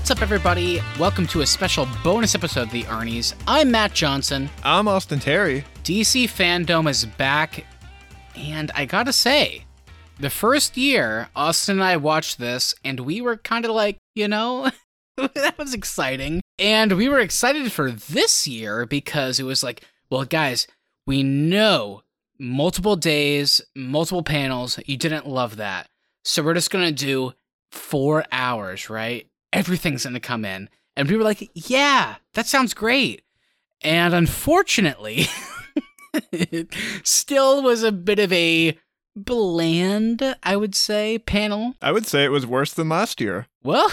What's up, everybody? Welcome to a special bonus episode of the Arnie's. I'm Matt Johnson. I'm Austin Terry. DC Fandom is back, and I gotta say, the first year Austin and I watched this, and we were kind of like, you know, that was exciting. And we were excited for this year because it was like, well, guys, we know multiple days, multiple panels. You didn't love that. So we're just gonna do four hours, right? Everything's gonna come in. And we were like, yeah, that sounds great. And unfortunately, it still was a bit of a bland, I would say, panel. I would say it was worse than last year. Well,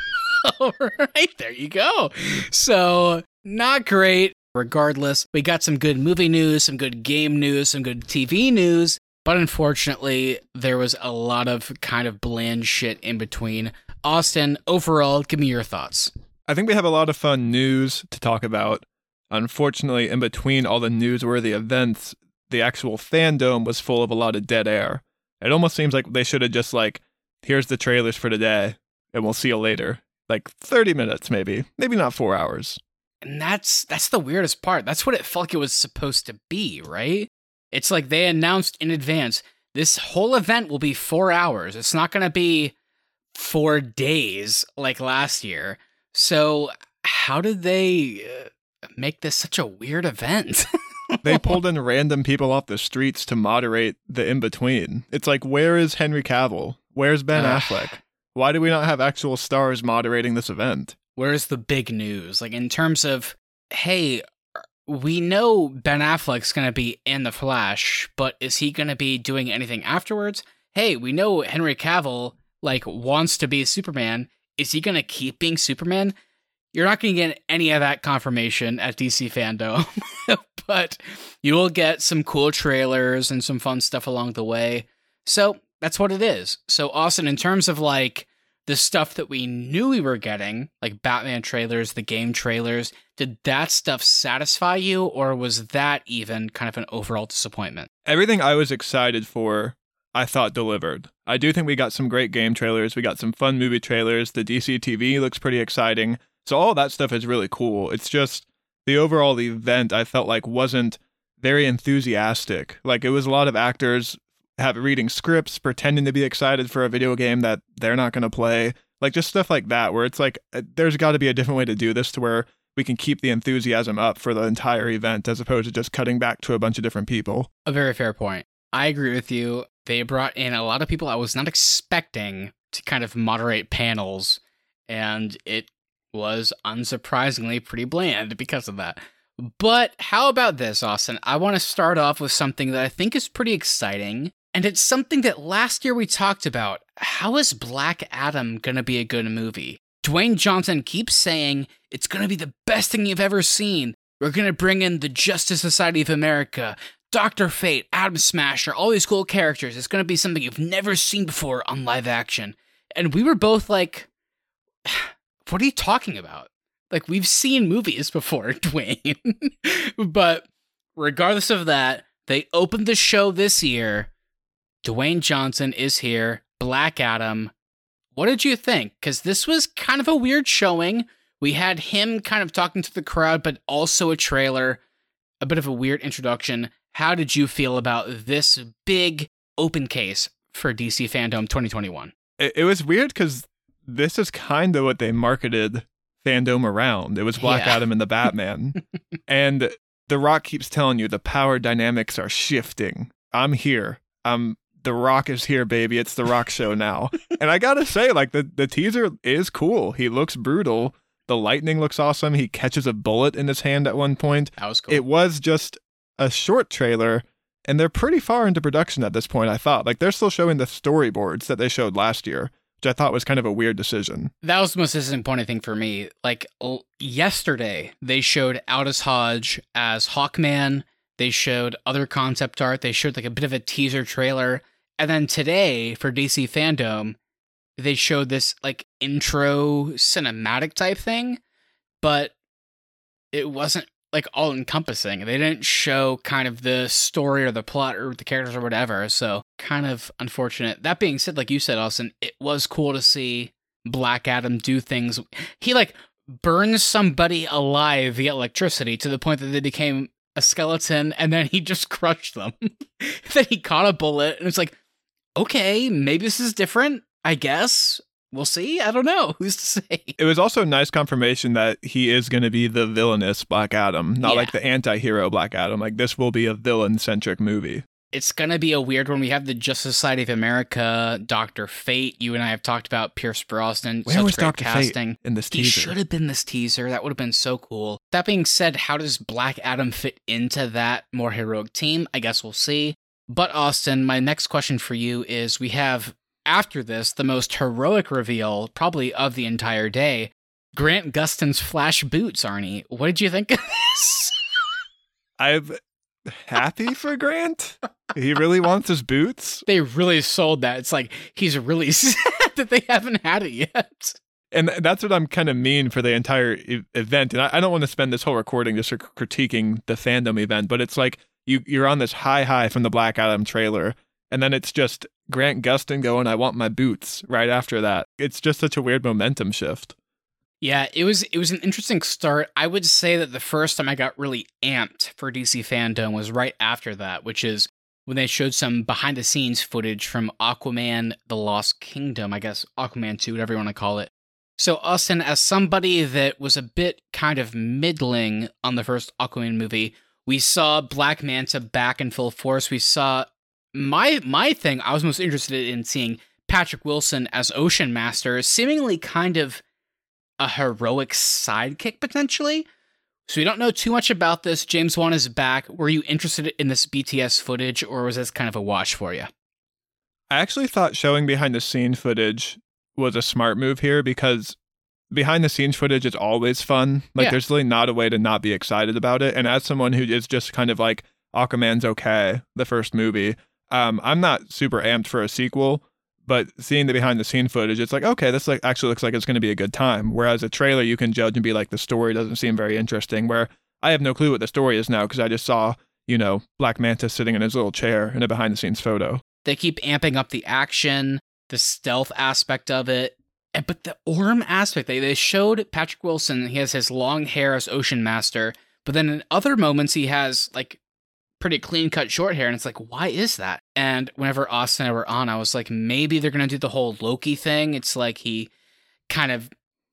all right, there you go. So, not great. Regardless, we got some good movie news, some good game news, some good TV news, but unfortunately, there was a lot of kind of bland shit in between. Austin, overall, give me your thoughts. I think we have a lot of fun news to talk about. Unfortunately, in between all the newsworthy events, the actual fandom was full of a lot of dead air. It almost seems like they should have just like, here's the trailers for today, and we'll see you later. Like 30 minutes, maybe. Maybe not four hours. And that's that's the weirdest part. That's what it felt like it was supposed to be, right? It's like they announced in advance this whole event will be four hours. It's not going to be four days like last year. So, how did they uh, make this such a weird event? they pulled in random people off the streets to moderate the in between. It's like, where is Henry Cavill? Where's Ben Affleck? Why do we not have actual stars moderating this event? Where's the big news? Like, in terms of, hey, we know Ben Affleck's going to be in The Flash, but is he going to be doing anything afterwards? Hey, we know Henry Cavill like wants to be Superman. Is he going to keep being Superman? You're not going to get any of that confirmation at DC Fandom, but you will get some cool trailers and some fun stuff along the way. So that's what it is. So, Austin, in terms of like the stuff that we knew we were getting, like Batman trailers, the game trailers, did that stuff satisfy you, or was that even kind of an overall disappointment? Everything I was excited for, I thought delivered. I do think we got some great game trailers. We got some fun movie trailers. The DC TV looks pretty exciting. So all that stuff is really cool. It's just the overall event I felt like wasn't very enthusiastic. Like it was a lot of actors have reading scripts, pretending to be excited for a video game that they're not going to play. Like just stuff like that, where it's like uh, there's got to be a different way to do this to where we can keep the enthusiasm up for the entire event as opposed to just cutting back to a bunch of different people. A very fair point. I agree with you. They brought in a lot of people I was not expecting to kind of moderate panels, and it was unsurprisingly pretty bland because of that. But how about this, Austin? I want to start off with something that I think is pretty exciting and it's something that last year we talked about. How is Black Adam going to be a good movie? Dwayne Johnson keeps saying it's going to be the best thing you've ever seen. We're going to bring in the Justice Society of America, Doctor Fate, Atom Smasher, all these cool characters. It's going to be something you've never seen before on live action. And we were both like, what are you talking about? Like, we've seen movies before, Dwayne. but regardless of that, they opened the show this year Dwayne Johnson is here, Black Adam. What did you think? Because this was kind of a weird showing. We had him kind of talking to the crowd, but also a trailer, a bit of a weird introduction. How did you feel about this big open case for DC Fandom 2021? It, it was weird because this is kind of what they marketed fandom around. It was Black yeah. Adam and the Batman. and The Rock keeps telling you the power dynamics are shifting. I'm here. I'm the Rock is here, baby. It's the Rock show now. and I gotta say, like the the teaser is cool. He looks brutal. The lightning looks awesome. He catches a bullet in his hand at one point. That was cool. It was just a short trailer, and they're pretty far into production at this point. I thought like they're still showing the storyboards that they showed last year, which I thought was kind of a weird decision. That was the most disappointing thing for me. Like l- yesterday, they showed Aldis Hodge as Hawkman. They showed other concept art. They showed like a bit of a teaser trailer. And then today for DC Fandom, they showed this like intro cinematic type thing, but it wasn't like all encompassing. They didn't show kind of the story or the plot or the characters or whatever. So kind of unfortunate. That being said, like you said, Austin, it was cool to see Black Adam do things. He like burns somebody alive via electricity to the point that they became a skeleton and then he just crushed them. then he caught a bullet and it's like, okay, maybe this is different, I guess. We'll see. I don't know. Who's to say? It was also a nice confirmation that he is going to be the villainous Black Adam, not Yeah. like the anti hero Black Adam. Like, this will be a villain centric movie. It's gonna be a weird one. We have the Justice Society of America, Doctor Fate. You and I have talked about Pierce Brosnan. Where Such was great Dr. Fate casting. in this teaser? He should have been this teaser. That would have been so cool. That being said, how does Black Adam fit into that more heroic team? I guess we'll see. But Austin, my next question for you is we have after this the most heroic reveal probably of the entire day. Grant Gustin's flash boots, Arnie. What did you think of this? I'm happy for Grant. He really wants his boots. they really sold that. It's like he's really sad that they haven't had it yet. And that's what I'm kind of mean for the entire e- event. And I, I don't want to spend this whole recording just critiquing the fandom event, but it's like you, you're on this high high from the Black Adam trailer. And then it's just Grant Gustin going, I want my boots right after that. It's just such a weird momentum shift. Yeah, it was it was an interesting start. I would say that the first time I got really amped for DC fandom was right after that, which is when they showed some behind the scenes footage from Aquaman The Lost Kingdom, I guess Aquaman 2, whatever you want to call it. So Austin, as somebody that was a bit kind of middling on the first Aquaman movie, we saw Black Manta back in full force. We saw my my thing I was most interested in seeing Patrick Wilson as Ocean Master, seemingly kind of a heroic sidekick potentially. So we don't know too much about this. James Wan is back. Were you interested in this BTS footage, or was this kind of a wash for you? I actually thought showing behind the scene footage was a smart move here because behind the scenes footage is always fun. Like Yeah. there's really not a way to not be excited about it. And as someone who is just kind of like Aquaman's okay, the first movie, um, I'm not super amped for a sequel. But seeing the behind the scene footage, it's like, okay, this like actually looks like it's gonna be a good time. Whereas a trailer you can judge and be like, the story doesn't seem very interesting. Where I have no clue what the story is now because I just saw, you know, Black Manta sitting in his little chair in a behind the scenes photo. They keep amping up the action, the stealth aspect of it, but the Orm aspect. They they showed Patrick Wilson. He has his long hair as Ocean Master, but then in other moments he has like pretty clean cut short hair, and it's like, why is that? And whenever Austin and I were on, I was like, maybe they're gonna do the whole Loki thing. It's like he kind of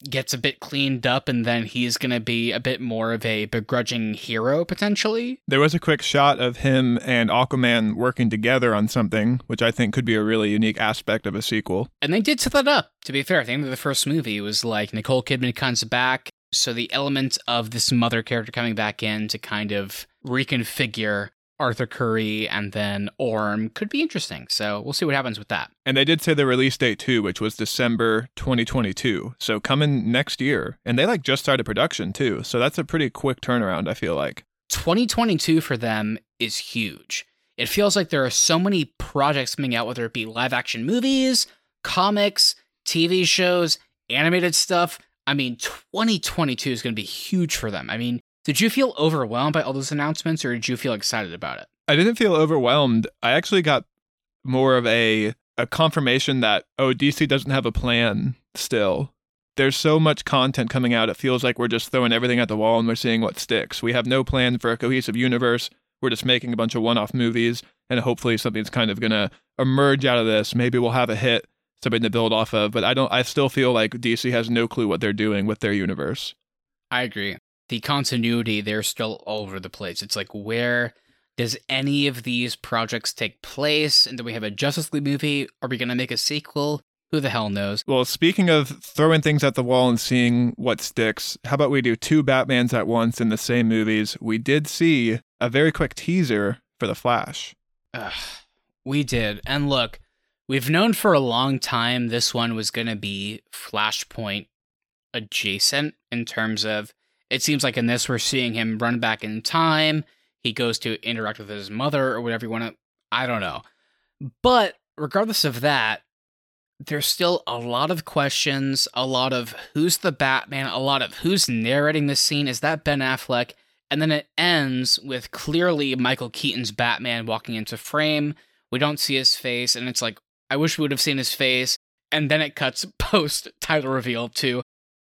gets a bit cleaned up, and then he's gonna be a bit more of a begrudging hero potentially. There was a quick shot of him and Aquaman working together on something, which I think could be a really unique aspect of a sequel. And they did set that up, to be fair. End of the first movie, was like Nicole Kidman comes back. So the element of this mother character coming back in to kind of reconfigure Arthur Curry and then Orm could be interesting. So we'll see what happens with that. And they did say the release date too, which was December 2022. So coming next year. And they like just started production too. So that's a pretty quick turnaround, I feel like. 2022 for them is huge. It feels like there are so many projects coming out, whether it be live action movies, comics, TV shows, animated stuff. I mean, 2022 is going to be huge for them. I mean, did you feel overwhelmed by all those announcements or did you feel excited about it? I didn't feel overwhelmed. I actually got more of a a confirmation that oh DC doesn't have a plan still. There's so much content coming out. It feels like we're just throwing everything at the wall and we're seeing what sticks. We have no plan for a cohesive universe. We're just making a bunch of one-off movies and hopefully something's kind of going to emerge out of this. Maybe we'll have a hit, something to build off of, but I don't I still feel like DC has no clue what they're doing with their universe. I agree. The continuity, they're still all over the place. It's like, where does any of these projects take place? And do we have a Justice League movie? Are we going to make a sequel? Who the hell knows? Well, speaking of throwing things at the wall and seeing what sticks, how about we do two Batmans at once in the same movies? We did see a very quick teaser for The Flash. Ugh, we did. And look, we've known for a long time this one was going to be Flashpoint adjacent in terms of it seems like in this we're seeing him run back in time. He goes to interact with his mother or whatever you want to. I don't know. But regardless of that, there's still a lot of questions, a lot of who's the Batman, a lot of who's narrating this scene. Is that Ben Affleck? And then it ends with clearly Michael Keaton's Batman walking into frame. We don't see his face, and it's like, I wish we would have seen his face. And then it cuts post title reveal to,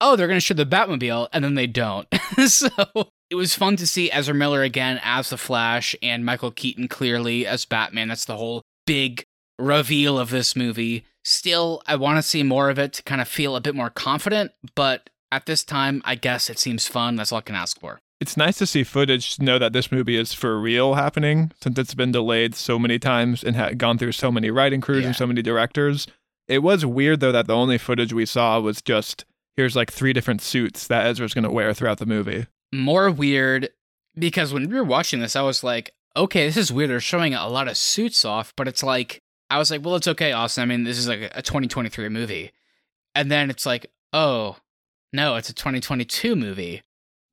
oh, they're going to show the Batmobile, and then they don't. so it was fun to see Ezra Miller again as the Flash and Michael Keaton clearly as Batman. That's the whole big reveal of this movie. Still, I want to see more of it to kind of feel a bit more confident, but at this time, I guess it seems fun. That's all I can ask for. It's nice to see footage to know that this movie is for real happening since it's been delayed so many times and had gone through so many writing crews Yeah. and so many directors. It was weird though that the only footage we saw was just here's like three different suits that Ezra's going to wear throughout the movie. More weird because when we were watching this, I was like, okay, this is weird. They're showing a lot of suits off, but it's like, I was like, well, it's okay, Austin. I mean, this is like a 2023 movie. And then it's like, oh, no, it's a 2022 movie.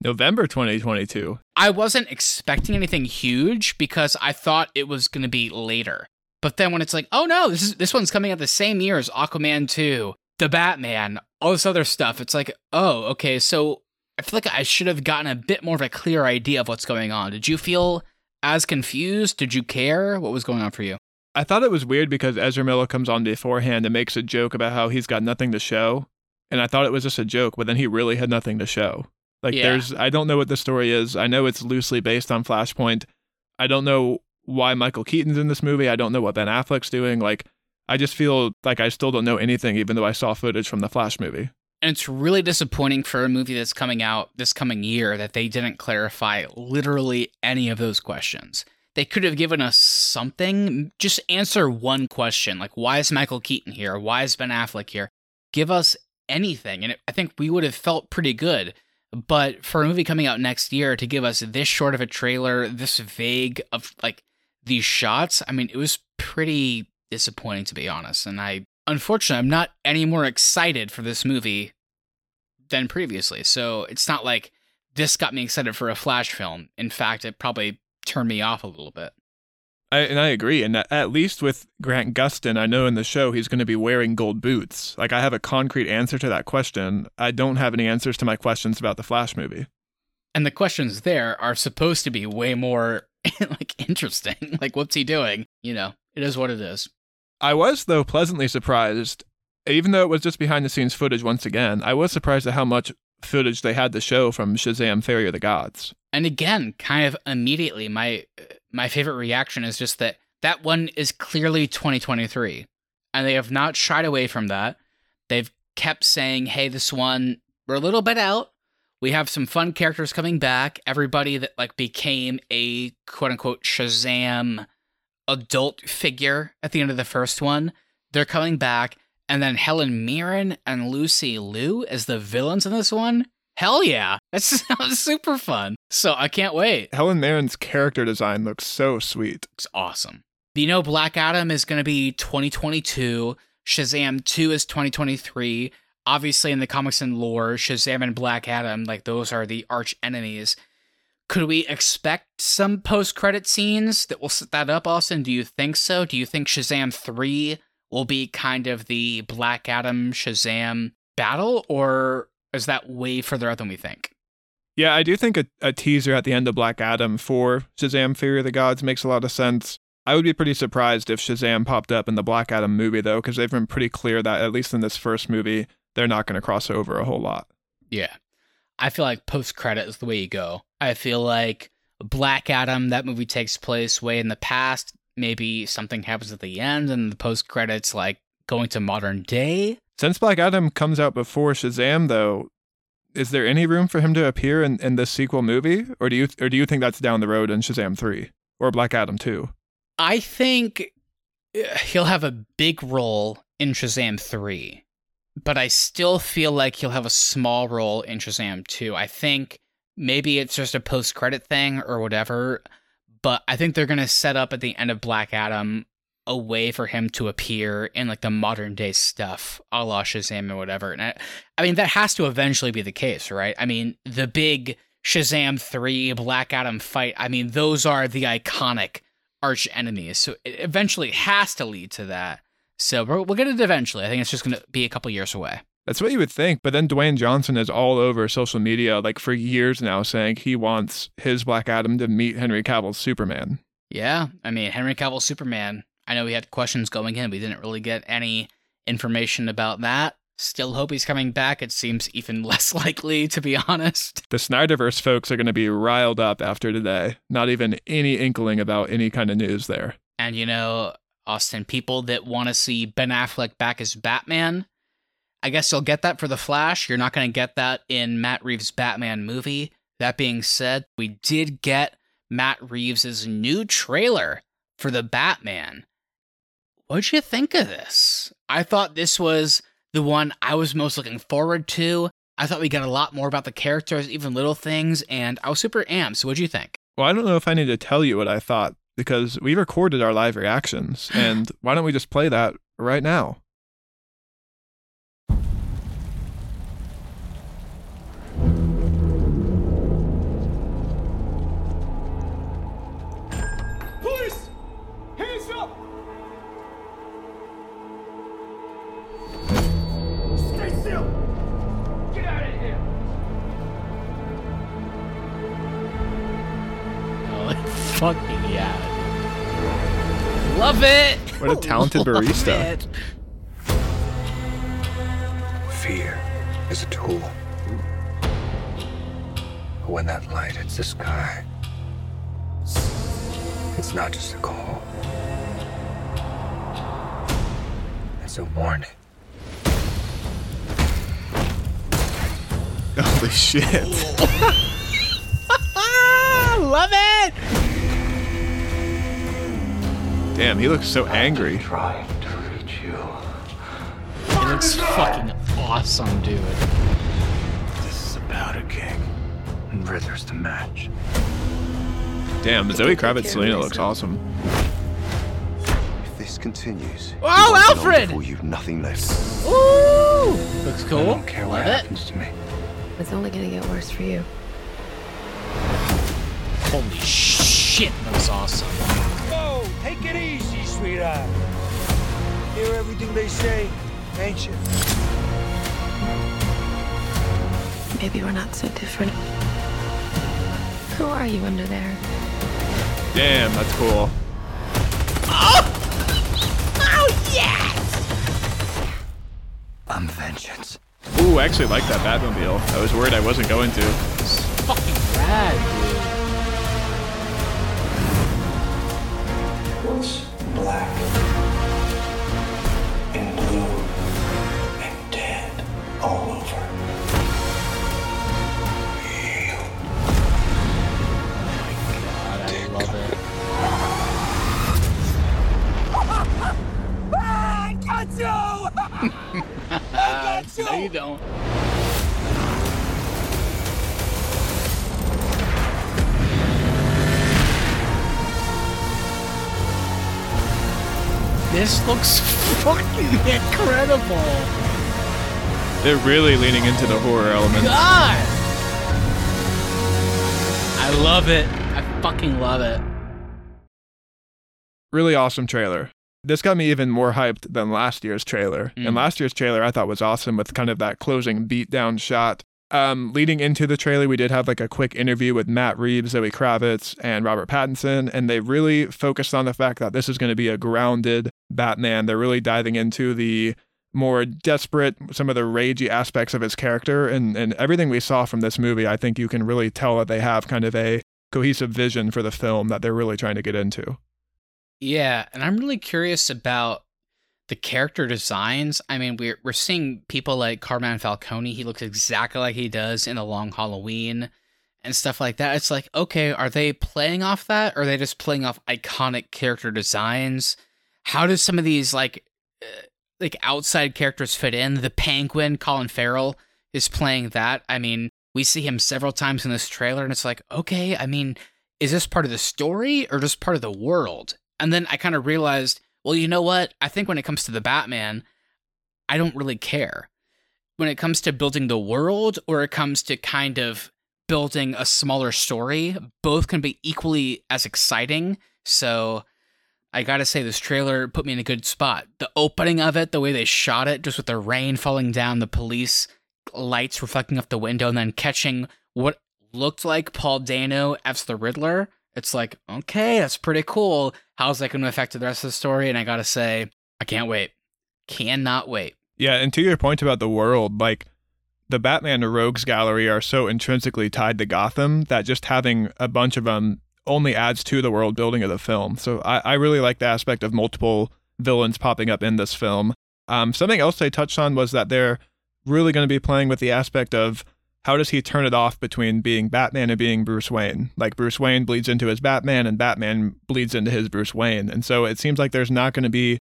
November 2022. I wasn't expecting anything huge because I thought it was going to be later. But then when it's like, oh no, this is this one's coming out the same year as Aquaman 2, The Batman, all this other stuff. It's like, oh, okay, so I feel like I should have gotten a bit more of a clear idea of what's going on. Did you feel as confused? Did you care? What was going on for you? I thought it was weird because Ezra Miller comes on beforehand and makes a joke about how he's got nothing to show. And I thought it was just a joke, but then he really had nothing to show. Like Yeah. there's I don't know what the story is. I know it's loosely based on Flashpoint. I don't know why Michael Keaton's in this movie. I don't know what Ben Affleck's doing. Like I just feel like I still don't know anything even though I saw footage from the Flash movie. And it's really disappointing for a movie that's coming out this coming year that they didn't clarify literally any of those questions. They could have given us something. Just answer one question like, why is Michael Keaton here? Why is Ben Affleck here? Give us anything. And I think we would have felt pretty good. But for a movie coming out next year to give us this short of a trailer, this vague of like these shots, I mean, it was pretty disappointing to be honest. And I, unfortunately, I'm not any more excited for this movie than previously. So it's not like this got me excited for a Flash film. In fact, it probably turned me off a little bit. I, and I agree. And at least with Grant Gustin, I know in the show he's going to be wearing gold boots. Like I have a concrete answer to that question. I don't have any answers to my questions about the Flash movie. And the questions there are supposed to be way more like interesting. like what's he doing? You know, it is what it is. I was though pleasantly surprised, even though it was just behind the scenes footage once again. I was surprised at how much footage they had to show from Shazam: Fury of the Gods. And again, kind of immediately, my my favorite reaction is just that that one is clearly 2023, and they have not shied away from that. They've kept saying, "Hey, this one we're a little bit out. We have some fun characters coming back. Everybody that like became a quote unquote Shazam adult figure at the end of the first one, they're coming back." And then Helen Mirren and Lucy Liu as the villains in this one. Hell yeah. That sounds super fun. So I can't wait. Helen Mirren's character design looks so sweet. It's awesome. You know, Black Adam is going to be 2022. Shazam 2 is 2023. Obviously, in the comics and lore, Shazam and Black Adam, like, those are the arch enemies. Could we expect some post credit scenes that will set that up, Austin? Do you think so? Do you think Shazam 3 will be kind of the Black Adam Shazam battle, or is that way further out than we think? Yeah, I do think a, a teaser at the end of Black Adam for Shazam: Fury of the Gods makes a lot of sense. I would be pretty surprised if Shazam popped up in the Black Adam movie though, because they've been pretty clear that at least in this first movie, they're not going to cross over a whole lot. Yeah. I feel like post credit is the way you go. I feel like Black Adam, that movie takes place way in the past. Maybe something happens at the end and the post credits like going to modern day. Since Black Adam comes out before Shazam, though, is there any room for him to appear in, in this sequel movie, or do you or do you think that's down the road in Shazam three or Black Adam two? I think uh, he'll have a big role in Shazam 3, but I still feel like he'll have a small role in Shazam 2. I think maybe it's just a post credit thing or whatever, but I think they're going to set up at the end of Black Adam a way for him to appear in like the modern day stuff, a la Shazam or whatever. And I, I mean, that has to eventually be the case, right? I mean, the big Shazam 3 Black Adam fight, I mean, those are the iconic arch enemies. So it eventually has to lead to that. So we're, we'll get it eventually. I think it's just going to be a couple years away. That's what you would think, but then Dwayne Johnson is all over social media like for years now saying he wants his Black Adam to meet Henry Cavill's Superman. Yeah. I mean, Henry Cavill's Superman, I know we had questions going in. We didn't really get any information about that. Still hope he's coming back. It seems even less likely, to be honest. The Snyderverse folks are going to be riled up after today. Not even any inkling about any kind of news there. And you know, Austin, people that want to see Ben Affleck back as Batman, I guess you'll get that for The Flash. You're not going to get that in Matt Reeves' Batman movie. That being said, we did get Matt Reeves' new trailer for the Batman. What'd you think of this? I thought this was the one I was most looking forward to. I thought we got a lot more about the characters, even little things, and I was super amped. So, what'd you think? Well, I don't know if I need to tell you what I thought because we recorded our live reactions, and why don't we just play that right now? Love it! What a talented Love barista. it. Fear is a tool. But when that light hits the sky, it's not just a call. It's a warning. Holy shit. Damn, he looks so angry. Trying to reach you. It looks fucking awesome, dude. This is a powder king. And Ritter's the match. Damn, Zoe Kravitz Selina looks awesome. If this continues, Oh, you won't be long Alfred! Before you've nothing left. Ooh! Looks cool. I don't care what it. happens to me. It's only gonna get worse for you. Holy shit, that was awesome. Whoa! Take it easy, sweetheart. Hear everything they say, ain't you? Maybe we're not so different. Who are you under there? Damn, that's cool. Oh! Oh, yes! I'm vengeance. Ooh, I actually like that Batmobile. I was worried I wasn't going to. It's fucking rad, This looks fucking incredible. They're really leaning into the horror element. God! I love it. I fucking love it. Really awesome trailer. This got me even more hyped than last year's trailer. Mm. And last year's trailer I thought was awesome with kind of that closing beatdown shot. Um, leading into the trailer, we did have like a quick interview with Matt Reeves, Zoe Kravitz, and Robert Pattinson, and they really focused on the fact that this is going to be a grounded Batman. They're really diving into the more desperate, some of the ragey aspects of his character, and and everything we saw from this movie. I think you can really tell that they have kind of a cohesive vision for the film that they're really trying to get into. Yeah, and I'm really curious about the character designs. I mean, we're we're seeing people like Carmine Falcone. He looks exactly like he does in The Long Halloween and stuff like that. It's like, okay, are they playing off that, or are they just playing off iconic character designs? How does some of these like uh, like outside characters fit in? The Penguin, Colin Farrell, is playing that. I mean, we see him several times in this trailer, and it's like, okay, I mean, is this part of the story or just part of the world? And then I kind of realized, well, you know what? I think when it comes to the Batman, I don't really care. When it comes to building the world or it comes to kind of building a smaller story, both can be equally as exciting. So I gotta say, this trailer put me in a good spot. The opening of it, the way they shot it, just with the rain falling down, the police lights reflecting off the window, and then catching what looked like Paul Dano as the Riddler. It's like, okay, that's pretty cool. How's that to affect the rest of the story? And I gotta say, I can't wait. Cannot wait. Yeah, and to your point about the world, like the Batman Rogues Gallery are so intrinsically tied to Gotham that just having a bunch of them only adds to the world building of the film. So I, I really like the aspect of multiple villains popping up in this film. Um, something else they touched on was that they're really going to be playing with the aspect of how does he turn it off between being Batman and being Bruce Wayne? Like Bruce Wayne bleeds into his Batman and Batman bleeds into his Bruce Wayne. And so it seems like there's not going to be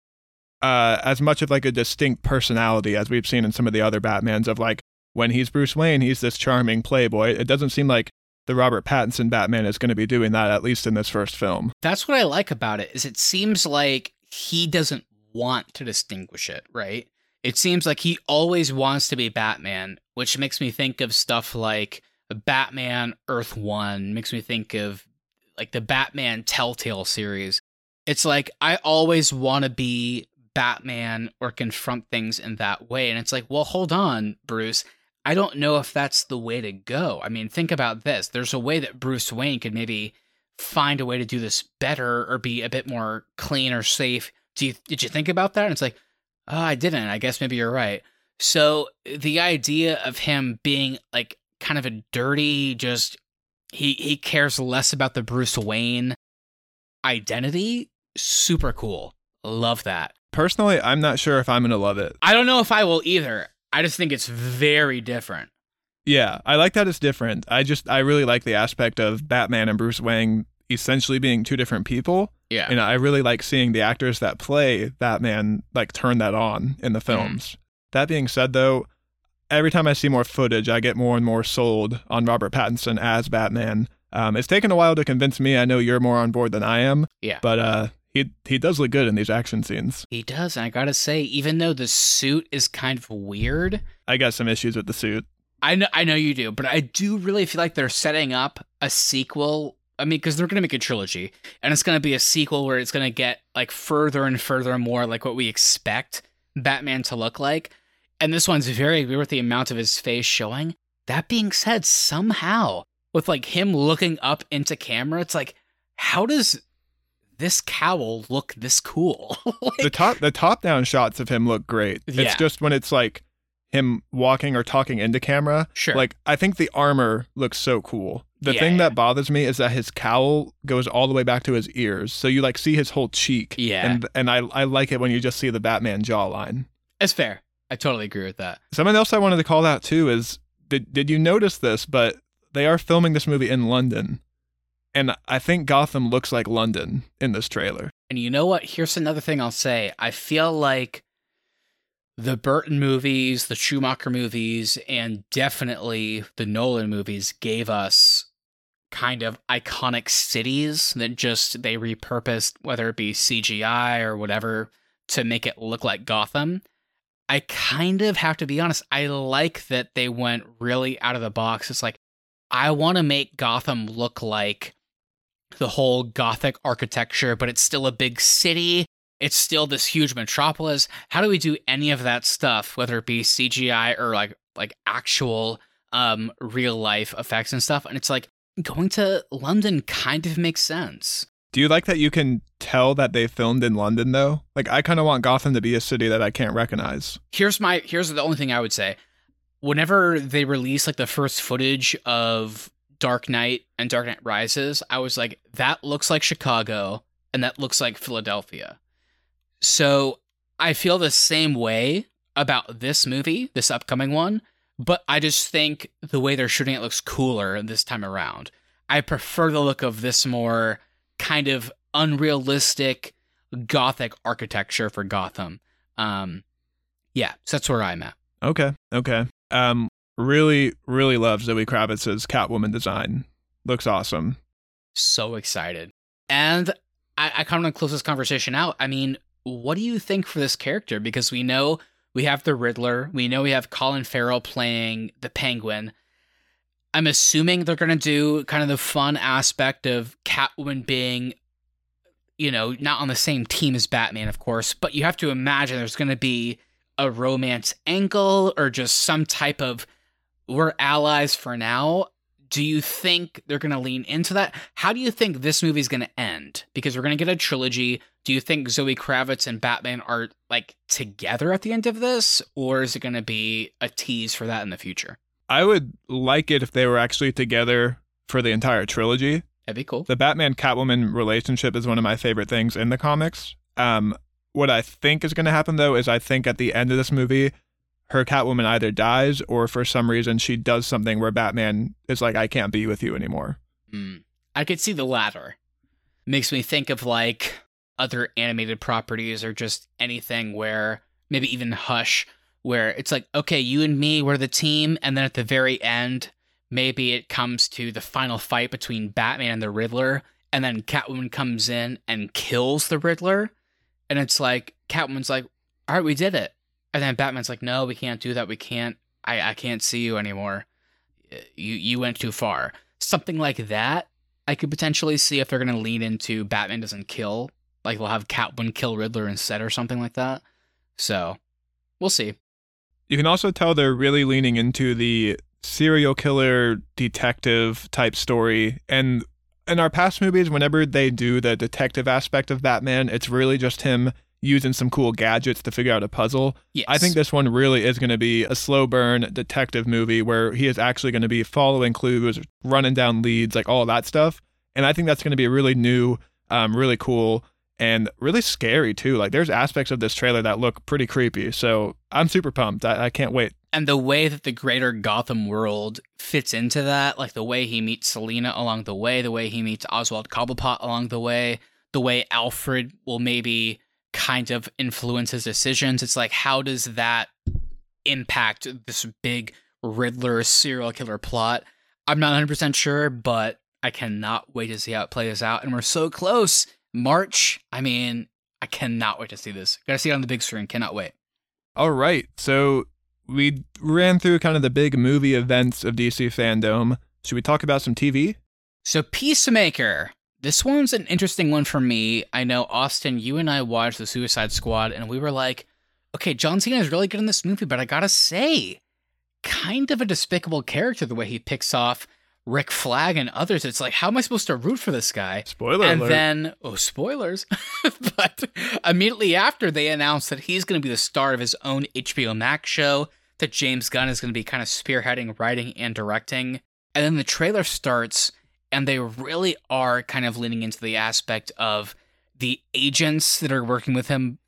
uh, as much of like a distinct personality as we've seen in some of the other Batmans of like when he's Bruce Wayne, he's this charming playboy. It doesn't seem like the Robert Pattinson Batman is going to be doing that at least in this first film. That's what I like about it is it seems like he doesn't want to distinguish it, right? It seems like he always wants to be Batman, which makes me think of stuff like Batman Earth 1, makes me think of like the Batman Telltale series. It's like I always want to be Batman or confront things in that way. And it's like, well, hold on, Bruce. I don't know if that's the way to go. I mean, think about this. There's a way that Bruce Wayne could maybe find a way to do this better or be a bit more clean or safe. Do you, did you think about that? And it's like, oh, I didn't. I guess maybe you're right. So the idea of him being like kind of a dirty, just he he cares less about the Bruce Wayne identity, super cool. Love that. Personally, I'm not sure if I'm going to love it. I don't know if I will either. I just think it's very different. Yeah, I like that it's different. I just I really like the aspect of Batman and Bruce Wayne essentially being two different people. Yeah. And I really like seeing the actors that play Batman like turn that on in the films. Mm. That being said though, every time I see more footage, I get more and more sold on Robert Pattinson as Batman. Um, it's taken a while to convince me. I know you're more on board than I am. Yeah. But uh, he he does look good in these action scenes. He does, and I gotta say, even though the suit is kind of weird, I got some issues with the suit. I know, I know you do, but I do really feel like they're setting up a sequel. I mean, because they're gonna make a trilogy, and it's gonna be a sequel where it's gonna get like further and further and more like what we expect Batman to look like. And this one's very weird with the amount of his face showing. That being said, somehow with like him looking up into camera, it's like, how does this cowl look this cool? like, the top the top down shots of him look great. Yeah. It's just when it's like him walking or talking into camera. Sure. Like I think the armor looks so cool. The Yeah, thing that bothers me is that his cowl goes all the way back to his ears. So you like see his whole cheek. Yeah. And and I I like it when you just see the Batman jawline. It's fair. I totally agree with that. Something else I wanted to call out too is did did you notice this? But they are filming this movie in London. And I think Gotham looks like London in this trailer. And you know what? Here's another thing I'll say. I feel like the Burton movies, the Schumacher movies, and definitely the Nolan movies gave us kind of iconic cities that just they repurposed, whether it be CGI or whatever, to make it look like Gotham. I kind of have to be honest, I like that they went really out of the box. It's like, I want to make Gotham look like the whole gothic architecture, but it's still a big city. It's still this huge metropolis. How do we do any of that stuff, whether it be CGI or like like actual um real life effects and stuff? And it's like going to London kind of makes sense. Do you like that you can tell that they filmed in London though? Like I kind of want Gotham to be a city that I can't recognize. Here's my here's the only thing I would say. Whenever they release like the first footage of Dark Knight and Dark Knight Rises, I was like, that looks like Chicago and that looks like Philadelphia. So I feel the same way about this movie, this upcoming one, but I just think the way they're shooting it looks cooler this time around. I prefer the look of this more kind of unrealistic gothic architecture for Gotham. Um yeah, so that's where I'm at. Okay, okay. Um, really, really love Zoe Kravitz's Catwoman design. Looks awesome. So excited. And I, I kind of want to close this conversation out. I mean, what do you think for this character? Because we know we have the Riddler, we know we have Colin Farrell playing the Penguin. I'm assuming they're going to do kind of the fun aspect of Catwoman being, you know, not on the same team as Batman, of course, but you have to imagine there's going to be a romance angle or just some type of we're allies for now. do you think they're going to lean into that? How do you think this movie's going to end? Because we're going to get a trilogy. Do you think Zoe Kravitz and Batman are like together at the end of this, or is it going to be a tease for that in the future? I would like it if they were actually together for the entire trilogy. That'd be cool. The Batman Catwoman relationship is one of my favorite things in the comics. Um, what I think is going to happen though is I think at the end of this movie, her Catwoman either dies or for some reason she does something where Batman is like, I can't be with you anymore. Mm. I could see the latter. Makes me think of like other animated properties or just anything where maybe even Hush, where it's like, okay, you and me, we're the team. And then at the very end, maybe it comes to the final fight between Batman and the Riddler. And then Catwoman comes in and kills the Riddler. And it's like, Catwoman's like, all right, we did it. And then Batman's like, no, we can't do that. We can't, I, I can't see you anymore. You, you went too far. Something like that. I could potentially see if they're to lean into Batman doesn't kill. Like they'll have Catwoman kill Riddler instead or something like that. So we'll see. You can also tell they're really leaning into the serial killer detective type story. And in our past movies, whenever they do the detective aspect of Batman, it's really just him using some cool gadgets to figure out a puzzle. Yes. I think this one really is going to be a slow burn detective movie where he is actually going to be following clues, running down leads, like all that stuff. And I think that's going to be really new, um, really cool, and really scary too. Like there's aspects of this trailer that look pretty creepy. So I'm super pumped. I, I can't wait. And the way that the greater Gotham world fits into that, like the way he meets Selina along the way, the way he meets Oswald Cobblepot along the way, the way Alfred will maybe kind of influence his decisions. It's like, how does that impact this big Riddler serial killer plot? I'm not 100% sure, but I cannot wait to see how it plays out. And we're so close. March, I mean, I cannot wait to see this. Gotta see it on the big screen. Cannot wait. All right. So we ran through kind of the big movie events of DC fandom. Should we talk about some TV? So, Peacemaker. This one's an interesting one for me. I know, Austin, you and I watched The Suicide Squad, and we were like, okay, John Cena is really good in this movie, but I gotta say, kind of a despicable character the way he picks off Rick Flag and others. It's like, how am I supposed to root for this guy? Spoiler and alert. then, oh, spoilers. but immediately after, they announced that he's going to be the star of his own HBO Max show, that James Gunn is going to be kind of spearheading writing and directing. And then the trailer starts, and they really are kind of leaning into the aspect of the agents that are working with him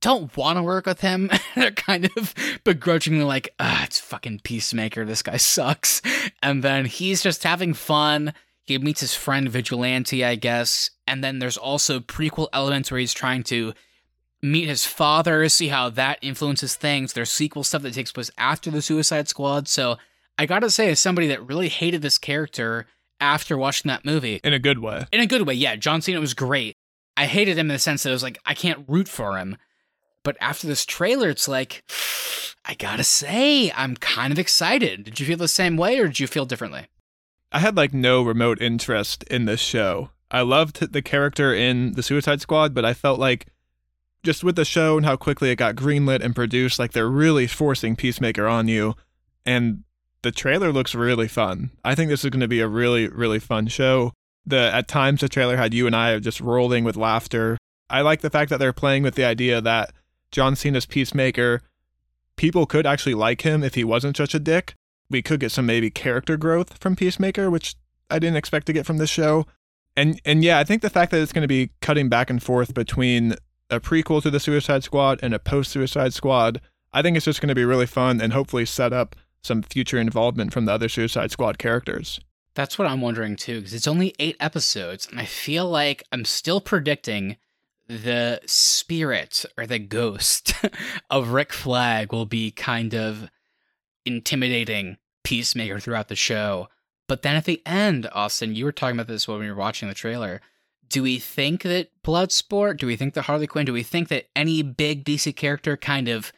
don't want to work with him. They're kind of begrudgingly like, ah, it's fucking Peacemaker. This guy sucks. And then he's just having fun. He meets his friend Vigilante, I guess. And then there's also prequel elements where he's trying to meet his father, see how that influences things. There's sequel stuff that takes place after the Suicide Squad. So I gotta say, as somebody that really hated this character after watching that movie, In a good way. in a good way, yeah, John Cena was great. I hated him in the sense that it was like, I can't root for him. But after this trailer, it's like, I gotta say, I'm kind of excited. Did you feel the same way or did you feel differently? I had like no remote interest in this show. I loved the character in the Suicide Squad, but I felt like just with the show and how quickly it got greenlit and produced, like they're really forcing Peacemaker on you. And the trailer looks really fun. I think this is going to be a really, really fun show. The at times the trailer had you and I just rolling with laughter. I like the fact that they're playing with the idea that John Cena's Peacemaker, people could actually like him if he wasn't such a dick. We could get some maybe character growth from Peacemaker, which I didn't expect to get from this show. And and yeah, I think the fact that it's going to be cutting back and forth between a prequel to the Suicide Squad and a post Suicide Squad, I think it's just going to be really fun and hopefully set up some future involvement from the other Suicide Squad characters. That's what I'm wondering too, because it's only eight episodes, and I feel like I'm still predicting the spirit or the ghost of Rick Flag will be kind of intimidating Peacemaker throughout the show. But then at the end, Austin, you were talking about this when we were watching the trailer. Do we think that Bloodsport? Do we think that Harley Quinn? Do we think that any big DC character kind of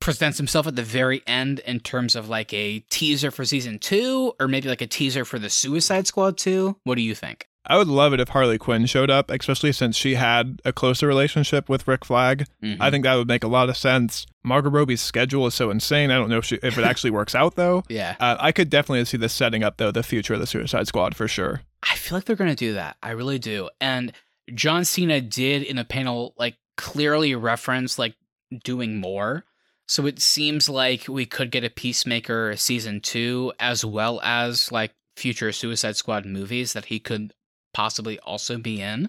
presents himself at the very end in terms of like a teaser for season two, or maybe like a teaser for the Suicide Squad two? What do you think? I would love it if Harley Quinn showed up, especially since she had a closer relationship with Rick Flag. Mhm. I think that would make a lot of sense. Margot Robbie's schedule is so insane. I don't know if she, if it actually works out though. yeah. Uh, I could definitely see this setting up though the future of the Suicide Squad for sure. I feel like they're going to do that. I really do. And John Cena did in the panel like clearly reference like doing more. So it seems like we could get a Peacemaker season 2 as well as like future Suicide Squad movies that he could possibly also be in.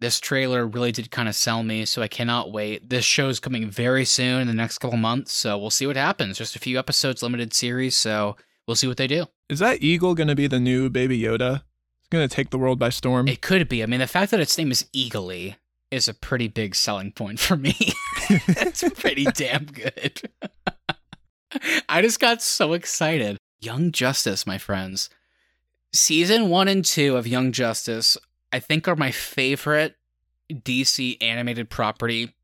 This trailer really did kind of sell me, so I cannot wait. This show's coming very soon in the next couple months, so we'll see what happens. Just a few episodes, limited series, so we'll see what they do. Is that Eagle going to be the new Baby Yoda? It's going to take the world by storm. It could be. I mean, the fact that its name is Eagly is a pretty big selling point for me. it's pretty damn good. I just got so excited. Young Justice, my friends. Season one and two of Young Justice, I think, are my favorite DC animated property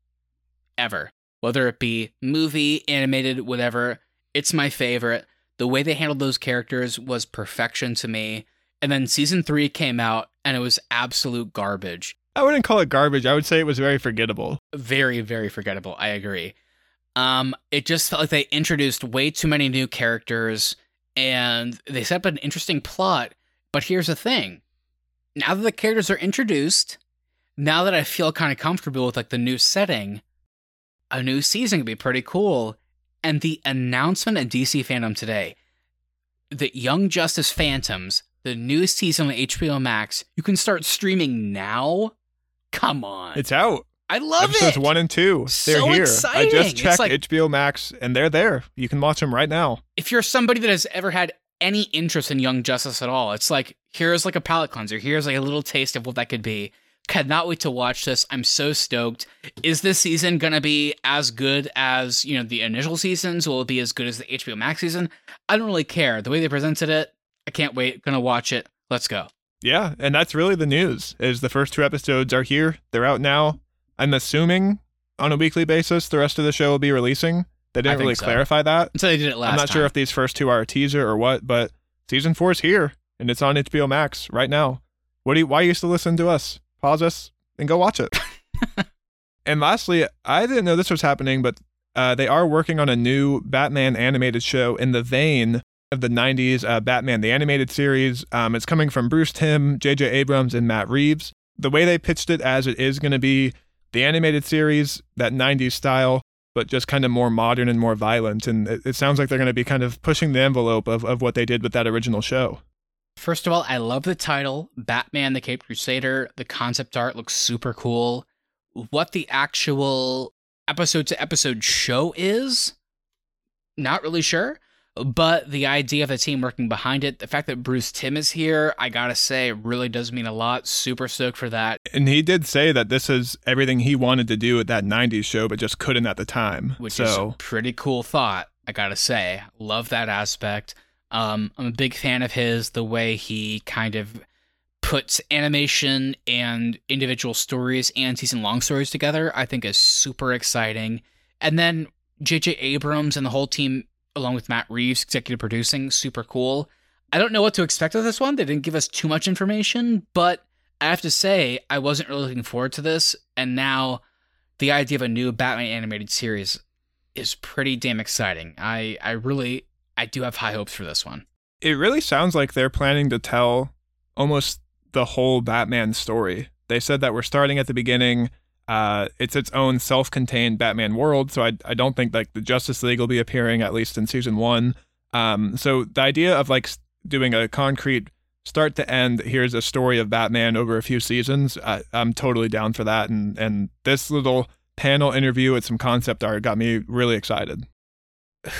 ever. Whether it be movie, animated, whatever, it's my favorite. The way they handled those characters was perfection to me. And then season three came out and it was absolute garbage. I wouldn't call it garbage. I would say it was very forgettable. Very, very forgettable. I agree. Um, it just felt like they introduced way too many new characters and they set up an interesting plot. But here's the thing. Now that the characters are introduced, now that I feel kind of comfortable with like the new setting, a new season could be pretty cool. And the announcement at DC fandom today that Young Justice Phantoms, the new season on HBO Max, you can start streaming now. Come on. It's out. I love it. Episodes one and two. They're So here. I just checked like- HBO Max and they're there. You can watch them right now. if you're somebody that has ever had any interest in Young Justice at all, it's like here's like a palate cleanser. Here's like a little taste of what that could be. Cannot wait to watch this. I'm so stoked. Is this season gonna be as good as you know the initial seasons? Will it be as good as the HBO Max season? I don't really care. The way they presented it, I can't wait. Gonna watch it. Let's go. Yeah, and that's really the news. Is the first two episodes are here. They're out now. I'm assuming on a weekly basis the rest of the show will be releasing. They didn't really so. clarify that. Until they did it last I'm not time. sure if these first two are a teaser or what, but season four is here and it's on HBO Max right now. What do you, why are you still listening to us? Pause us and go watch it. and lastly, I didn't know this was happening, but uh, they are working on a new Batman animated show in the vein of the 90s uh, Batman the animated series. Um, it's coming from Bruce Timm, J.J. Abrams, and Matt Reeves. The way they pitched it as it is going to be the animated series, that 90s style, but just kind of more modern and more violent. And it, it sounds like they're going to be kind of pushing the envelope of, of what they did with that original show. First of all, I love the title, Batman the Caped Crusader. The concept art looks super cool. What the actual episode to episode show is, not really sure. But the idea of the team working behind it, the fact that Bruce Timm is here, I gotta say, really does mean a lot. Super stoked for that. And he did say that this is everything he wanted to do at that 90s show, but just couldn't at the time. which so, is a pretty cool thought. I gotta say, love that aspect. Um, I'm a big fan of his. The way he kind of puts animation and individual stories and season long stories together, I think is super exciting. And then J.J. Abrams and the whole team, along with Matt Reeves, executive producing, super cool. I don't know what to expect of this one. They didn't give us too much information, but I have to say, I wasn't really looking forward to this. And now the idea of a new Batman animated series is pretty damn exciting. I, I really, I do have high hopes for this one. it really sounds like they're planning to tell almost the whole Batman story. They said that we're starting at the beginning. Uh, it's its own self-contained Batman world, so I, I don't think like the Justice League will be appearing at least in season one. Um, so the idea of like doing a concrete start to end, here's a story of Batman over a few seasons. I, I'm totally down for that, and and this little panel interview with some concept art got me really excited.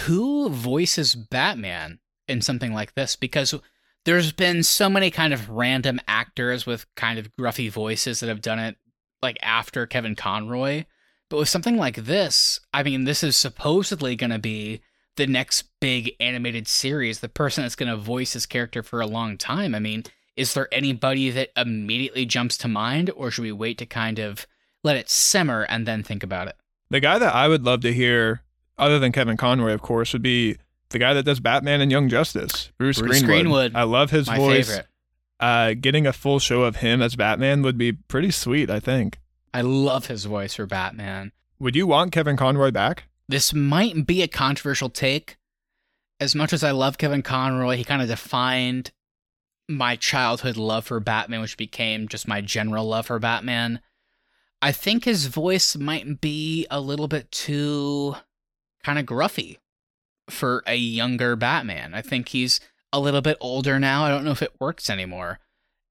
Who voices Batman in something like this? Because there's been so many kind of random actors with kind of gruffy voices that have done it like after Kevin Conroy. But with something like this, I mean, this is supposedly going to be the next big animated series, the person that's going to voice this character for a long time. I mean, is there anybody that immediately jumps to mind, or should we wait to kind of let it simmer and then think about it? The guy that I would love to hear, other than Kevin Conroy, of course, would be the guy that does Batman and Young Justice, Bruce, Bruce Greenwood. Greenwood, I love his My voice. favorite. Uh, getting a full show of him as Batman would be pretty sweet, I think. I love his voice for Batman. Would you want Kevin Conroy back? This might be a controversial take. As much as I love Kevin Conroy, he kind of defined my childhood love for Batman, which became just my general love for Batman. I think his voice might be a little bit too kind of gruffy for a younger Batman. I think he's a little bit older now. I don't know if it works anymore.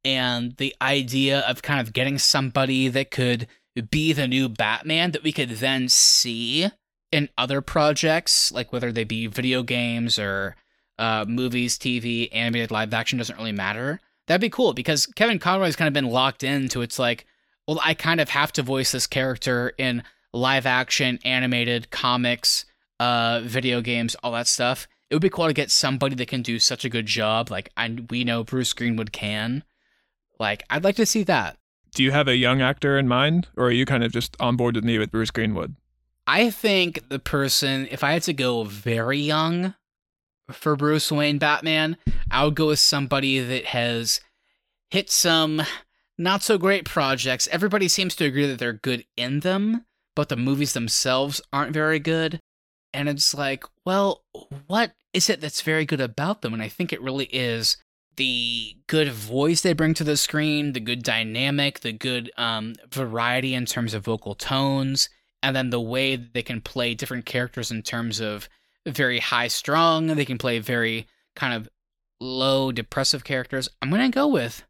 And the idea of kind of getting somebody that could be the new Batman that we could then see in other projects, like whether they be video games or uh, movies, TV, animated live action, doesn't really matter. That'd be cool because Kevin Conroy's kind of been locked into it's like, well, I kind of have to voice this character in live action, animated comics, uh, video games, all that stuff. It would be cool to get somebody that can do such a good job, like I, we know Bruce Greenwood can. Like, I'd like to see that. Do you have a young actor in mind, or are you kind of just on board with me with Bruce Greenwood? I think the person, if I had to go very young for Bruce Wayne Batman, I would go with somebody that has hit some not so great projects. Everybody seems to agree that they're good in them, but the movies themselves aren't very good. And it's like, well, what is it that's very good about them? And I think it really is the good voice they bring to the screen, the good dynamic, the good um, variety in terms of vocal tones, and then the way they can play different characters in terms of very high strung, they can play very kind of low depressive characters. I'm going to go with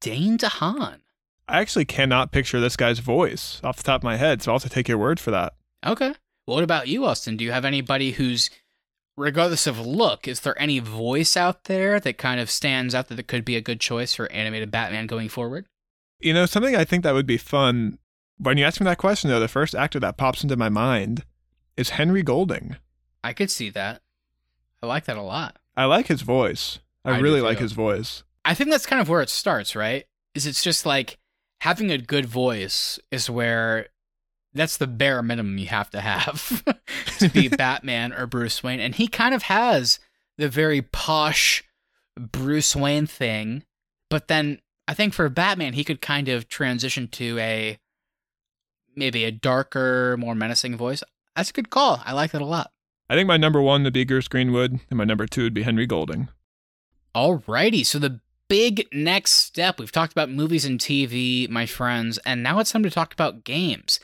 Dane DeHaan. I actually cannot picture this guy's voice off the top of my head, so I'll have to take your word for that. Okay. What about you, Austin? Do you have anybody who's, regardless of look, is there any voice out there that kind of stands out that could be a good choice for animated Batman going forward? You know, something I think that would be fun. When you ask me that question, though, the first actor that pops into my mind is Henry Golding. I could see that. I like that a lot. I like his voice. I, I really like his voice. I think that's kind of where it starts, right? Is it's just like having a good voice is where that's the bare minimum you have to have to be Batman or Bruce Wayne. And he kind of has the very posh Bruce Wayne thing. But then I think for Batman, he could kind of transition to a maybe a darker, more menacing voice. That's a good call. I like that a lot. I think my number one would be Bruce Greenwood, and my number two would be Henry Golding. Alrighty, so the big next step we've talked about movies and TV, my friends, and now it's time to talk about games.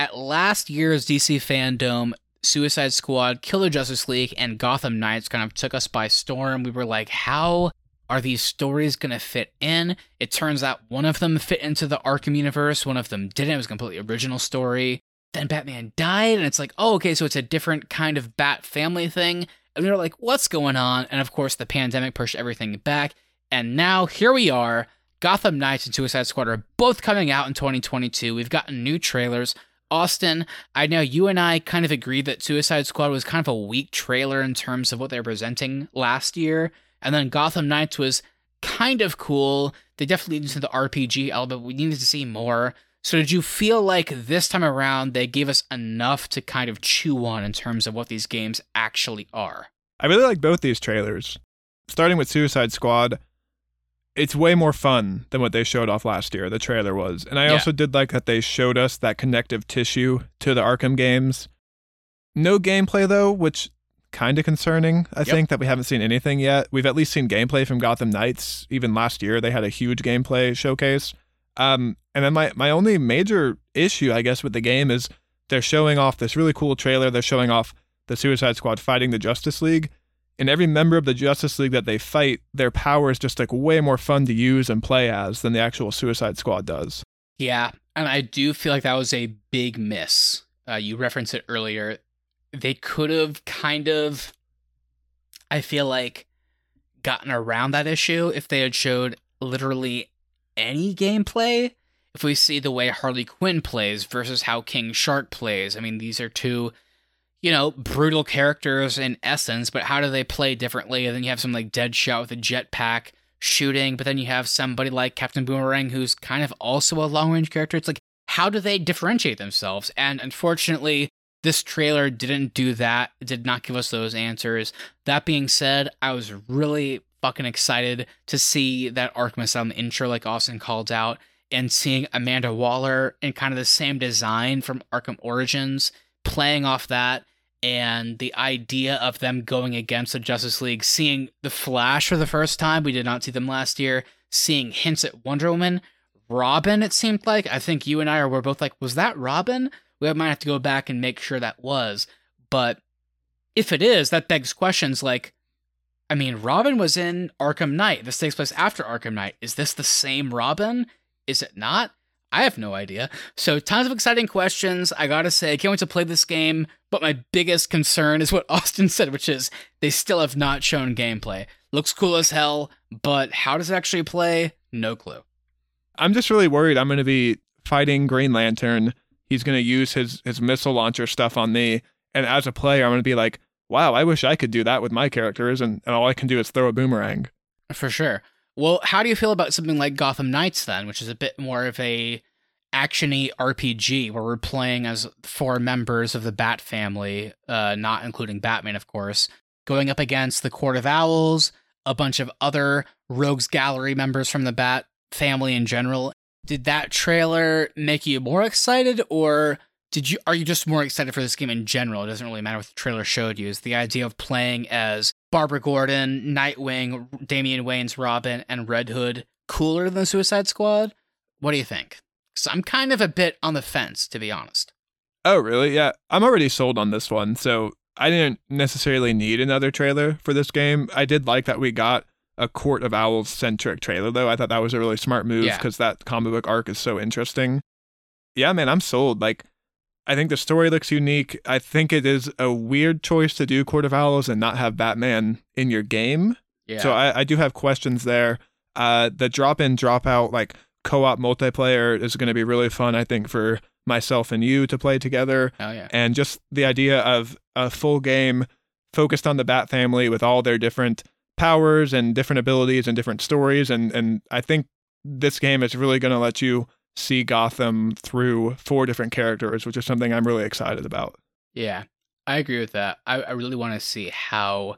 At last year's DC Fandom, Suicide Squad, Kill the Justice League, and Gotham Knights kind of took us by storm. We were like, how are these stories going to fit in? It turns out one of them fit into the Arkham universe, one of them didn't. It was a completely original story. Then Batman died, and it's like, oh, okay, so it's a different kind of Bat family thing. And we were like, what's going on? And of course, the pandemic pushed everything back. And now here we are. Gotham Knights and Suicide Squad are both coming out in 2022. We've gotten new trailers. Austin, I know you and I kind of agreed that Suicide Squad was kind of a weak trailer in terms of what they were presenting last year. And then Gotham Knights was kind of cool. They definitely lead into the RPG element. We needed to see more. So did you feel like this time around they gave us enough to kind of chew on in terms of what these games actually are? I really like both these trailers. Starting with Suicide Squad, it's way more fun than what they showed off last year, the trailer was. And I Yeah. also did like that they showed us that connective tissue to the Arkham games. No gameplay though, which kind of concerning. I Yep. think that we haven't seen anything yet. We've at least seen gameplay from Gotham Knights. Even last year they had a huge gameplay showcase. Um, and then my my only major issue, I guess, with the game is they're showing off this really cool trailer. They're showing off the Suicide Squad fighting the Justice League. And every member of the Justice League that they fight, their power is just like way more fun to use and play as than the actual Suicide Squad does. Yeah, and I do feel like that was a big miss. Uh, you referenced it earlier. They could have kind of, I feel like, gotten around that issue if they had showed literally any gameplay. If we see the way Harley Quinn plays versus how King Shark plays, I mean, these are two, you know, brutal characters in essence, but how do they play differently? And then you have some like Deadshot with a jetpack shooting, but then you have somebody like Captain Boomerang who's kind of also a long range character. It's like, how do they differentiate themselves? And unfortunately, this trailer didn't do that. It did not give us those answers. That being said, I was really fucking excited to see that Arkham Asylum the intro, like Austin called out, and seeing Amanda Waller in kind of the same design from Arkham Origins, playing off that, and the idea of them going against the Justice League, seeing the Flash for the first time. We did not see them last year. Seeing hints at Wonder Woman, Robin. It seemed like I think you and I were both like, was that Robin? We might have to go back and make sure that was. But if it is, that begs questions like, I mean, Robin was in Arkham Knight. This takes place after Arkham Knight. Is this the same Robin? Is it not? I have no idea. So, tons of exciting questions. I gotta say, I can't wait to play this game. But my biggest concern is what Austin said, which is they still have not shown gameplay. Looks cool as hell, but how does it actually play? No clue. I'm just really worried I'm going to be fighting Green Lantern. He's going to use his his missile launcher stuff on me, and as a player, I'm going to be like, "Wow, I wish I could do that with my characters," and, and all I can do is throw a boomerang. For sure. Well, how do you feel about something like Gotham Knights then, which is a bit more of a actiony RPG where we're playing as four members of the Bat family, uh, not including Batman, of course, going up against the Court of Owls, a bunch of other Rogues Gallery members from the Bat family in general. Did that trailer make you more excited, or did you are you just more excited for this game in general? It doesn't really matter what the trailer showed you. Is the idea of playing as Barbara Gordon, Nightwing, Damian Wayne's Robin, and Red Hood cooler than Suicide Squad? What do you think? So I'm kind of a bit on the fence, to be honest. Oh, really? Yeah, I'm already sold on this one. So I didn't necessarily need another trailer for this game. I did like that we got a Court of Owls centric trailer, though. I thought that was a really smart move Yeah. because that comic book arc is so interesting. Yeah, man, I'm sold. Like, I think the story looks unique. I think it is a weird choice to do Court of Owls and not have Batman in your game. Yeah. So I, I do have questions there. Uh, the drop in, drop out, like co op multiplayer is going to be really fun, I think, for myself and you to play together. oh yeah. And just the idea of a full game focused on the Bat family with all their different powers and different abilities and different stories. And, and I think this game is really going to let you see Gotham through four different characters, which is something I'm really excited about. Yeah, I agree with that. I, I really want to see how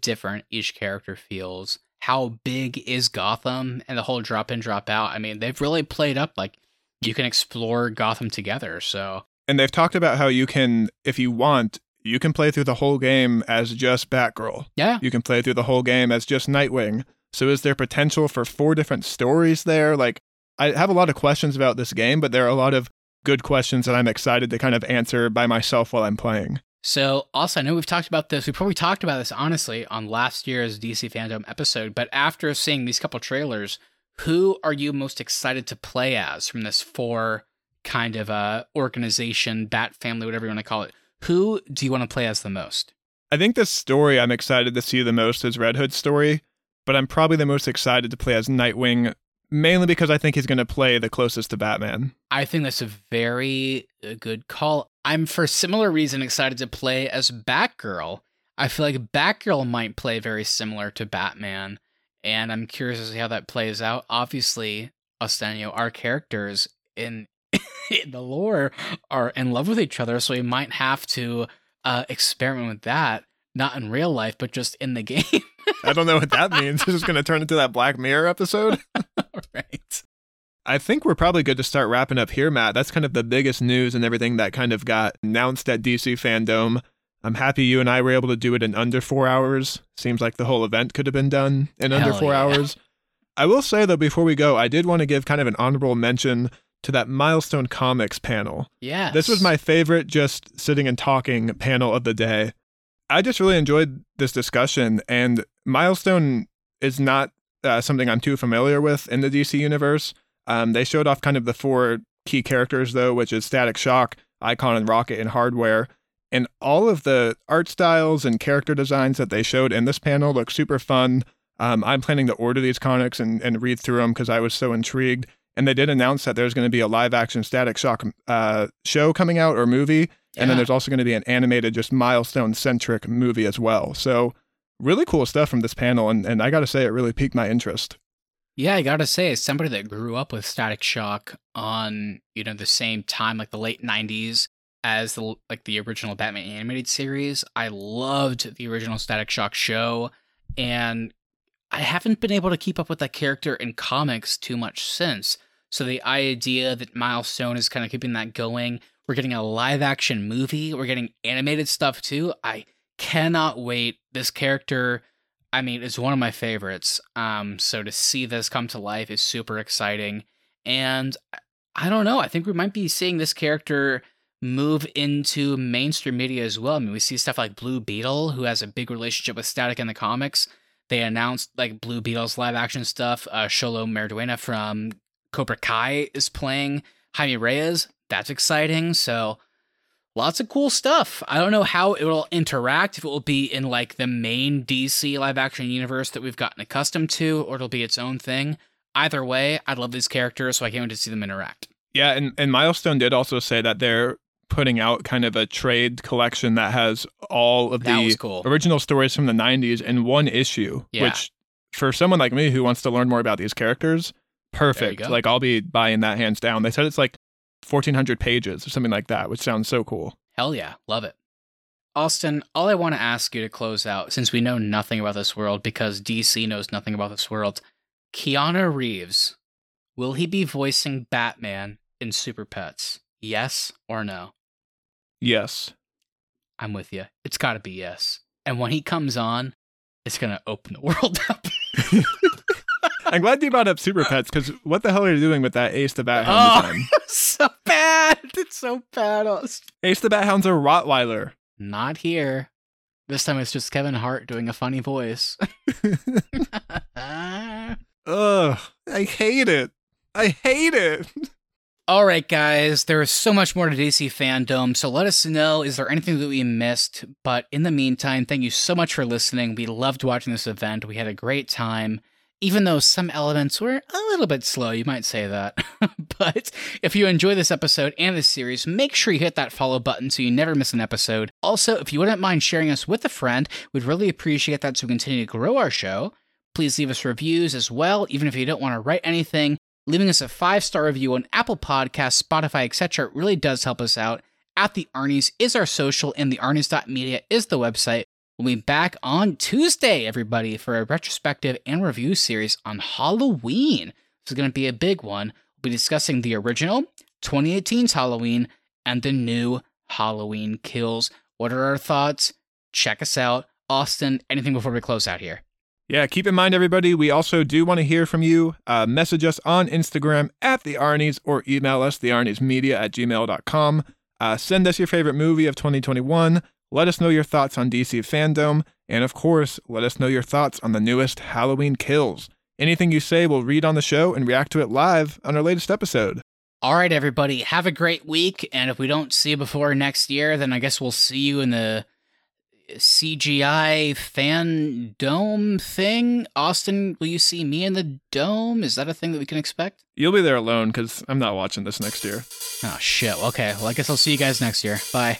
different each character feels. How big is Gotham and the whole drop in, drop out? I mean, they've really played up like you can explore Gotham together. So, And they've talked about how you can, if you want, you can play through the whole game as just Batgirl. yeah, You can play through the whole game as just Nightwing. So is there potential for four different stories there? Like, I have a lot of questions about this game, but there are a lot of good questions that I'm excited to kind of answer by myself while I'm playing. So, also, I know we've talked about this. We probably talked about this honestly on last year's DC Fandom episode. But after seeing these couple trailers, who are you most excited to play as from this four kind of uh, organization, Bat family, whatever you want to call it? Who do you want to play as the most? I think the story I'm excited to see the most is Red Hood's story, but I'm probably the most excited to play as Nightwing, mainly because I think he's going to play the closest to Batman. I think that's a very uh, good call. I'm, for similar reason, excited to play as Batgirl. I feel like Batgirl might play very similar to Batman, and I'm curious to see how that plays out. Obviously, Ostenio, our characters in in the lore are in love with each other, so we might have to uh, experiment with that, not in real life, but just in the game. I don't know what that means. This is going to turn into that Black Mirror episode. right. I think we're probably good to start wrapping up here, Matt. That's kind of the biggest news and everything that kind of got announced at DC Fandom. I'm happy you and I were able to do it in under four hours. Seems like the whole event could have been done in under four yeah. hours. I will say, though, before we go, I did want to give kind of an honorable mention to that Milestone Comics panel. Yeah. This was my favorite just sitting and talking panel of the day. I just really enjoyed this discussion, and Milestone is not uh, something I'm too familiar with in the DC universe. Um, they showed off kind of the four key characters, though, which is Static Shock, Icon, and Rocket and Hardware. And all of the art styles and character designs that they showed in this panel look super fun. Um, I'm planning to order these comics and, and read through them because I was so intrigued. And they did announce that there's going to be a live action Static Shock uh, show coming out or movie. And then there's also going to be an animated, just milestone centric movie as well. So, really cool stuff from this panel. And, and I got to say, it really piqued my interest. Yeah, I gotta say, as somebody that grew up with Static Shock on you know the same time, like the late '90s, as the like the original Batman animated series, I loved the original Static Shock show, and I haven't been able to keep up with that character in comics too much since. So the idea that Milestone is kind of keeping that going, we're getting a live action movie, we're getting animated stuff too. I cannot wait. This character, I mean, is one of my favorites. Um, so to see this come to life is super exciting. And I don't know, I think we might be seeing this character move into mainstream media as well. I mean, we see stuff like Blue Beetle, who has a big relationship with Static in the comics. They announced like Blue Beetle's live action stuff. Uh, Xolo Maridueña from Cobra Kai is playing Jaime Reyes. That's exciting. So lots of cool stuff. I don't know how it will interact, if it will be in like the main DC live action universe that we've gotten accustomed to, or it'll be its own thing. Either way, I love these characters, so I can't wait to see them interact. Yeah, and, and Milestone did also say that they're putting out kind of a trade collection that has all of the cool. original stories from the 90s in one issue, Yeah. which for someone like me who wants to learn more about these characters, perfect. Like I'll be buying that hands down. They said it's like 1400 pages or something like that, which sounds so cool. Hell yeah, love it. Austin, all I want to ask you to close out, since we know nothing about this world because DC knows nothing about this world, Keanu Reeves, will he be voicing Batman in Super Pets? Yes or no? Yes. I'm with you. It's got to be yes. And when he comes on, it's going to open the world up. I'm glad you brought up Super Pets because what the hell are you doing with that Ace the Bat Hound Oh. so bad. It's so bad, oh, Ace the Bat Hound's a Rottweiler. Not here. This time it's just Kevin Hart doing a funny voice. Ugh, I hate it. I hate it. All right, guys, there is so much more to DC fandom, so let us know is there anything that we missed? But in the meantime, thank you so much for listening. We loved watching this event. We had a great time, even though some elements were a little bit slow, you might say that. but if you enjoy this episode and this series, make sure you hit that follow button so you never miss an episode. Also, if you wouldn't mind sharing us with a friend, we'd really appreciate that so we continue to grow our show. Please leave us reviews as well, even if you don't want to write anything leaving us a five star review on Apple Podcasts, Spotify, etc. really does help us out. At the Arnie's is our social, and the Arnie's.media is the website. We'll be back on Tuesday, everybody, for a retrospective and review series on Halloween. This is going to be a big one. We'll be discussing the original, 2018's Halloween, and the new Halloween Kills. What are our thoughts? Check us out. Austin, anything before we close out here? Yeah, keep in mind, everybody, we also do want to hear from you. Uh, message us on Instagram at the Arnies or email us, thearniesmedia at gmail.com. Uh, send us your favorite movie of 2021. Let us know your thoughts on DC fandom. And of course, let us know your thoughts on the newest Halloween kills. Anything you say, we'll read on the show and react to it live on our latest episode. All right, everybody, have a great week. And if we don't see you before next year, then I guess we'll see you in the CGI fan dome thing. Austin, will you see me in the dome? Is that a thing that we can expect? You'll be there alone because I'm not watching this next year. Oh, shit. Okay, well, I guess I'll see you guys next year. Bye.